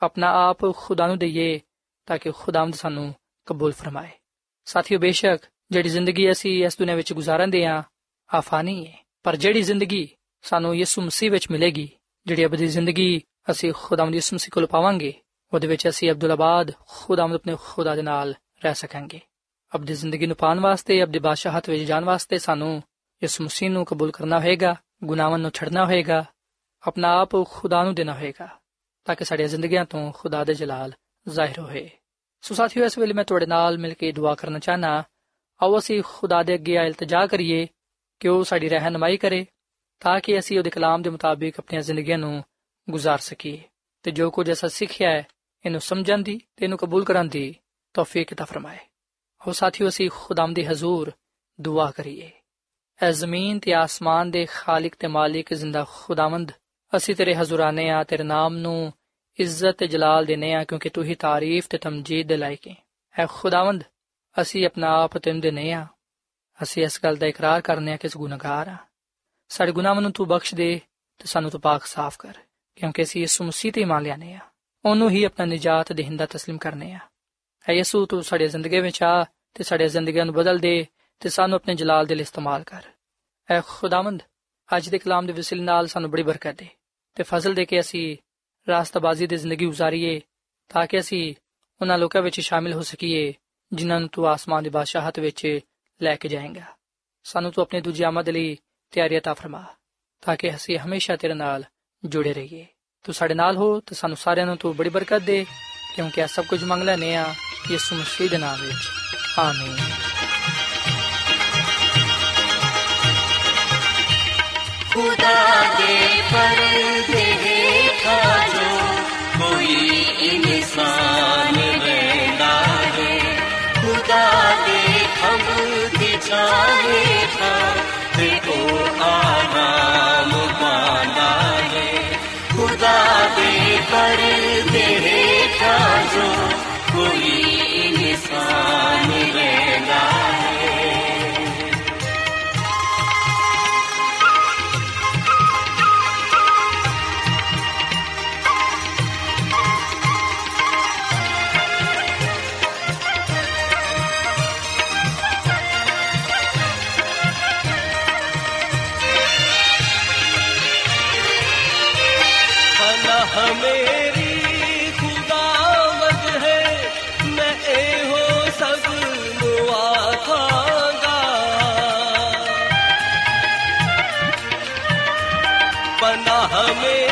ਆਪਣਾ ਆਪ ਖੁਦਾ ਨੂੰ ਦਈਏ, ਤਾਂ ਕਿ ਖੁਦਾਵੰਦ ਸਾਨੂੰ ਕਬੂਲ ਫਰਮਾਏ। ਸਾਥੀਓ, ਬੇਸ਼ੱਕ ਜਿਹੜੀ ਜ਼ਿੰਦਗੀ ਅਸੀਂ ਇਸ ਦੁਨੀਆਂ ਵਿੱਚ ਗੁਜ਼ਾਰਦੇ ਆ ਆਫਾਨੀ ਹੈ, ਪਰ ਜਿਹੜੀ ਜ਼ਿੰਦਗੀ ਸਾਨੂੰ ਯਿਸੂ ਮਸੀਹ ਵਿੱਚ ਮਿਲੇਗੀ, ਜਿਹੜੀ ਅਬਦੀ ਜ਼ਿੰਦਗੀ ਅਸੀਂ ਖੁਦਾਵੰਦ ਯਿਸੂ ਮਸੀਹ ਕੋਲ ਪਾਵਾਂਗੇ, ਉਹਦੇ ਵਿੱਚ ਅਸੀਂ ਅਬਦੁੱਲਾਬਾਦ ਖੁਦਾਵੰਦ ਆਪਣੇ ਖੁਦਾ ਦੇ ਨਾਲ ਰਹਿ ਸਕਾਂਗੇ। ਅਬਦੀ ਜ਼ਿੰਦਗੀ ਨੂੰ ਪਾਣ ਵਾਸਤੇ ਅਬਦੀ ਬਾਦਸ਼ਾਹਤ ਵਿੱਚ ਜਾਣ ਵਾਸਤੇ ਸਾਨੂੰ ਯਿਸੂ ਮਸੀਹ ਨੂੰ ਕਬੂਲ ਕਰਨਾ ਹੋਏਗਾ, ਗੁਨਾਹਾਂ ਨੂੰ ਛੱਡਣਾ ਹੋਏਗਾ, ਆਪਣਾ ਆਪ ਖੁਦਾ ਨੂੰ ਦੇਣਾ ਹੋਏਗਾ, ਤਾਂ ਕਿ ਸਾਡੀਆਂ ਜ਼ਿੰਦਗੀਆਂ ਤੋਂ ਖੁਦਾ ਦੇ ਜਲਾਲ ਜ਼ਾਹਿਰ ਹੋਏ। ਸੋ ਸਾਥੀਓ, ਇਸ ਵੇਲੇ ਮੈਂ ਤੁਹਾਡੇ ਨਾਲ ਮਿਲ ਕੇ ਦੁਆ ਕਰਨਾ ਚਾਹਨਾ ਆਓ ਅਸੀਂ ਖੁਦਾ ਦੇ ਅੱਗੇ ਇਲਤਜਾ ਕਰੀਏ, ਕਿ ਉਹ ਸਾਡੀ ਰਹਿਨਮਾਈ ਕਰੇ ਤਾਂ ਕਿ ਅਸੀਂ ਉਹਦੇ ਕਲਾਮ ਦੇ ਮੁਤਾਬਿਕ ਆਪਣੀਆਂ ਜ਼ਿੰਦਗੀਆਂ ਨੂੰ ਗੁਜ਼ਾਰ ਸਕੀਏ ਤੇ ਜੋ ਕੁਝ ਅਸਾਂ ਸਿੱਖਿਆ ਹੈ ਇਹਨੂੰ ਸਮਝਣ ਦੀ ਤੇ ਇਹਨੂੰ ਕਬੂਲ ਕਰਨ ਦੀ ਤੌਫੀਕ عطا ਫਰਮਾਏ ਹੋ ਸਾਥੀਓ ਅਸੀਂ ਖੁਦਾਮ ਦੇ ਹਜ਼ੂਰ ਦੁਆ ਕਰੀਏ ਐ ਜ਼ਮੀਨ ਤੇ ਆਸਮਾਨ ਦੇ ਖਾਲਕ ਤੇ ਮਾਲਿਕ ਜ਼ਿੰਦਾ ਖੁਦਾਵੰਦ ਅਸੀਂ ਤੇਰੇ ਹਜ਼ੂਰਾਨੇ ਆ ਤੇਰੇ ਨਾਮ ਨੂੰ ਇੱਜ਼ਤ ਤੇ ਜਲਾਲ ਦੇਨੇ ਆ ਕਿਉਂਕਿ ਤੂੰ ਹੀ ਤਾਰੀਫ ਤੇ ਤਮਜੀਦ ਦੇ ਲਾਇਕ ਹੈ ਐ ਖੁਦਾਵੰਦ ਅਸੀਂ ਆਪਣਾ ਆਪ ਤੈਨੂੰ ਦੇਨੇ ਆ ਅਸੀਂ ਇਸ ਗੱਲ ਦਾ ਇਕਰਾਰ ਕਰਨੇ ਆ ਕਿ ਅਸੀਂ ਗੁਨਾਹਗਾਰ ਆ ਸਾਡੇ ਗੁਨਾਹਾਂ ਨੂੰ ਤੂੰ ਬਖਸ਼ ਦੇ ਤੇ ਸਾਨੂੰ ਤੂੰ ਪਾਕ ਸਾਫ਼ ਕਰ, ਕਿਉਂਕਿ ਅਸੀਂ ਯਿਸੂ ਮਸੀਹ ਤੇ ਇਮਾਨ ਲਿਆਨੇ ਆ ਉਹਨੂੰ ਹੀ ਆਪਣਾ ਨਜਾਤ ਦੇਹਿੰਦਾ تسلیم ਕਰਨੇ ਆ ਐ ਯਿਸੂ, ਤੂੰ ਸਾਡੇ ਜ਼ਿੰਦਗੀ ਵਿੱਚ ਆ ਤੇ ਸਾਡੇ ਜ਼ਿੰਦਗੀਆਂ ਨੂੰ ਬਦਲ ਦੇ ਤੇ ਸਾਨੂੰ ਆਪਣੇ ਜਲਾਲ ਦੇ ਲਈ ਇਸਤੇਮਾਲ ਕਰ। ਐ ਖੁਦਾਵੰਦ, ਅੱਜ ਦੇ ਕਲਾਮ ਦੇ ਵਸਿਲ ਨਾਲ ਸਾਨੂੰ ਬੜੀ ਬਰਕਤ ਦੇ ਤੇ ਫਜ਼ਲ ਦੇ ਕੇ ਅਸੀਂ ਰਾਸਤਾਬਾਜ਼ੀ ਦੀ ਜ਼ਿੰਦਗੀ گزارੀਏ ਤਾਂ ਕਿ ਅਸੀਂ ਉਹਨਾਂ ਲੋਕਾਂ ਵਿੱਚ ਸ਼ਾਮਿਲ ਹੋ ਸਕੀਏ ਜਿਨ੍ਹਾਂ ਨੂੰ ਤੂੰ ਆਸਮਾਨ ਦੀ ਬਾਦਸ਼ਾਹਤ ਵਿੱਚ ਲੈ ਕੇ ਜਾਏਂਗਾ। ਸਾਨੂੰ ਤੂੰ ਆਪਣੇ ਦੂਜੀ ਆਮਦ ਲਈ ਤਿਆਰੀ عطا ਫਰਮਾ, ਤਾਂ ਕਿ ਅਸੀਂ ਹਮੇਸ਼ਾ ਤੇਰੇ ਨਾਲ ਜੁੜੇ ਰਹੀਏ। ਤੂੰ ਸਾਡੇ ਨਾਲ ਹੋ, ਤੇ ਸਾਨੂੰ ਸਾਰਿਆਂ ਨੂੰ ਤੂੰ ਬੜੀ ਬਰਕਤ ਦੇ, ਕਿਉਂਕਿ ਇਹ ਸਭ ਕੁਝ ਮੰਗ ਲੈਨੇ ਆ ਯਿਸੂ ਮਸੀਹ ਦੇ ਨਾਮ ਵਿੱਚ। ਆਮੀਨ। ਖੁਦਾ ਦੇ ਪਰਦੇ ਖਾ ਜੋ ਕੋਈ ਇਨਸਾਨ ਬੈਂਦਾ ਹੈ, ਖੁਦਾ ਦੇ ਖੰਭ ਤੇ ਚਾਹੇ ਥਾ दे पर्दे हेठा जो कोई हमें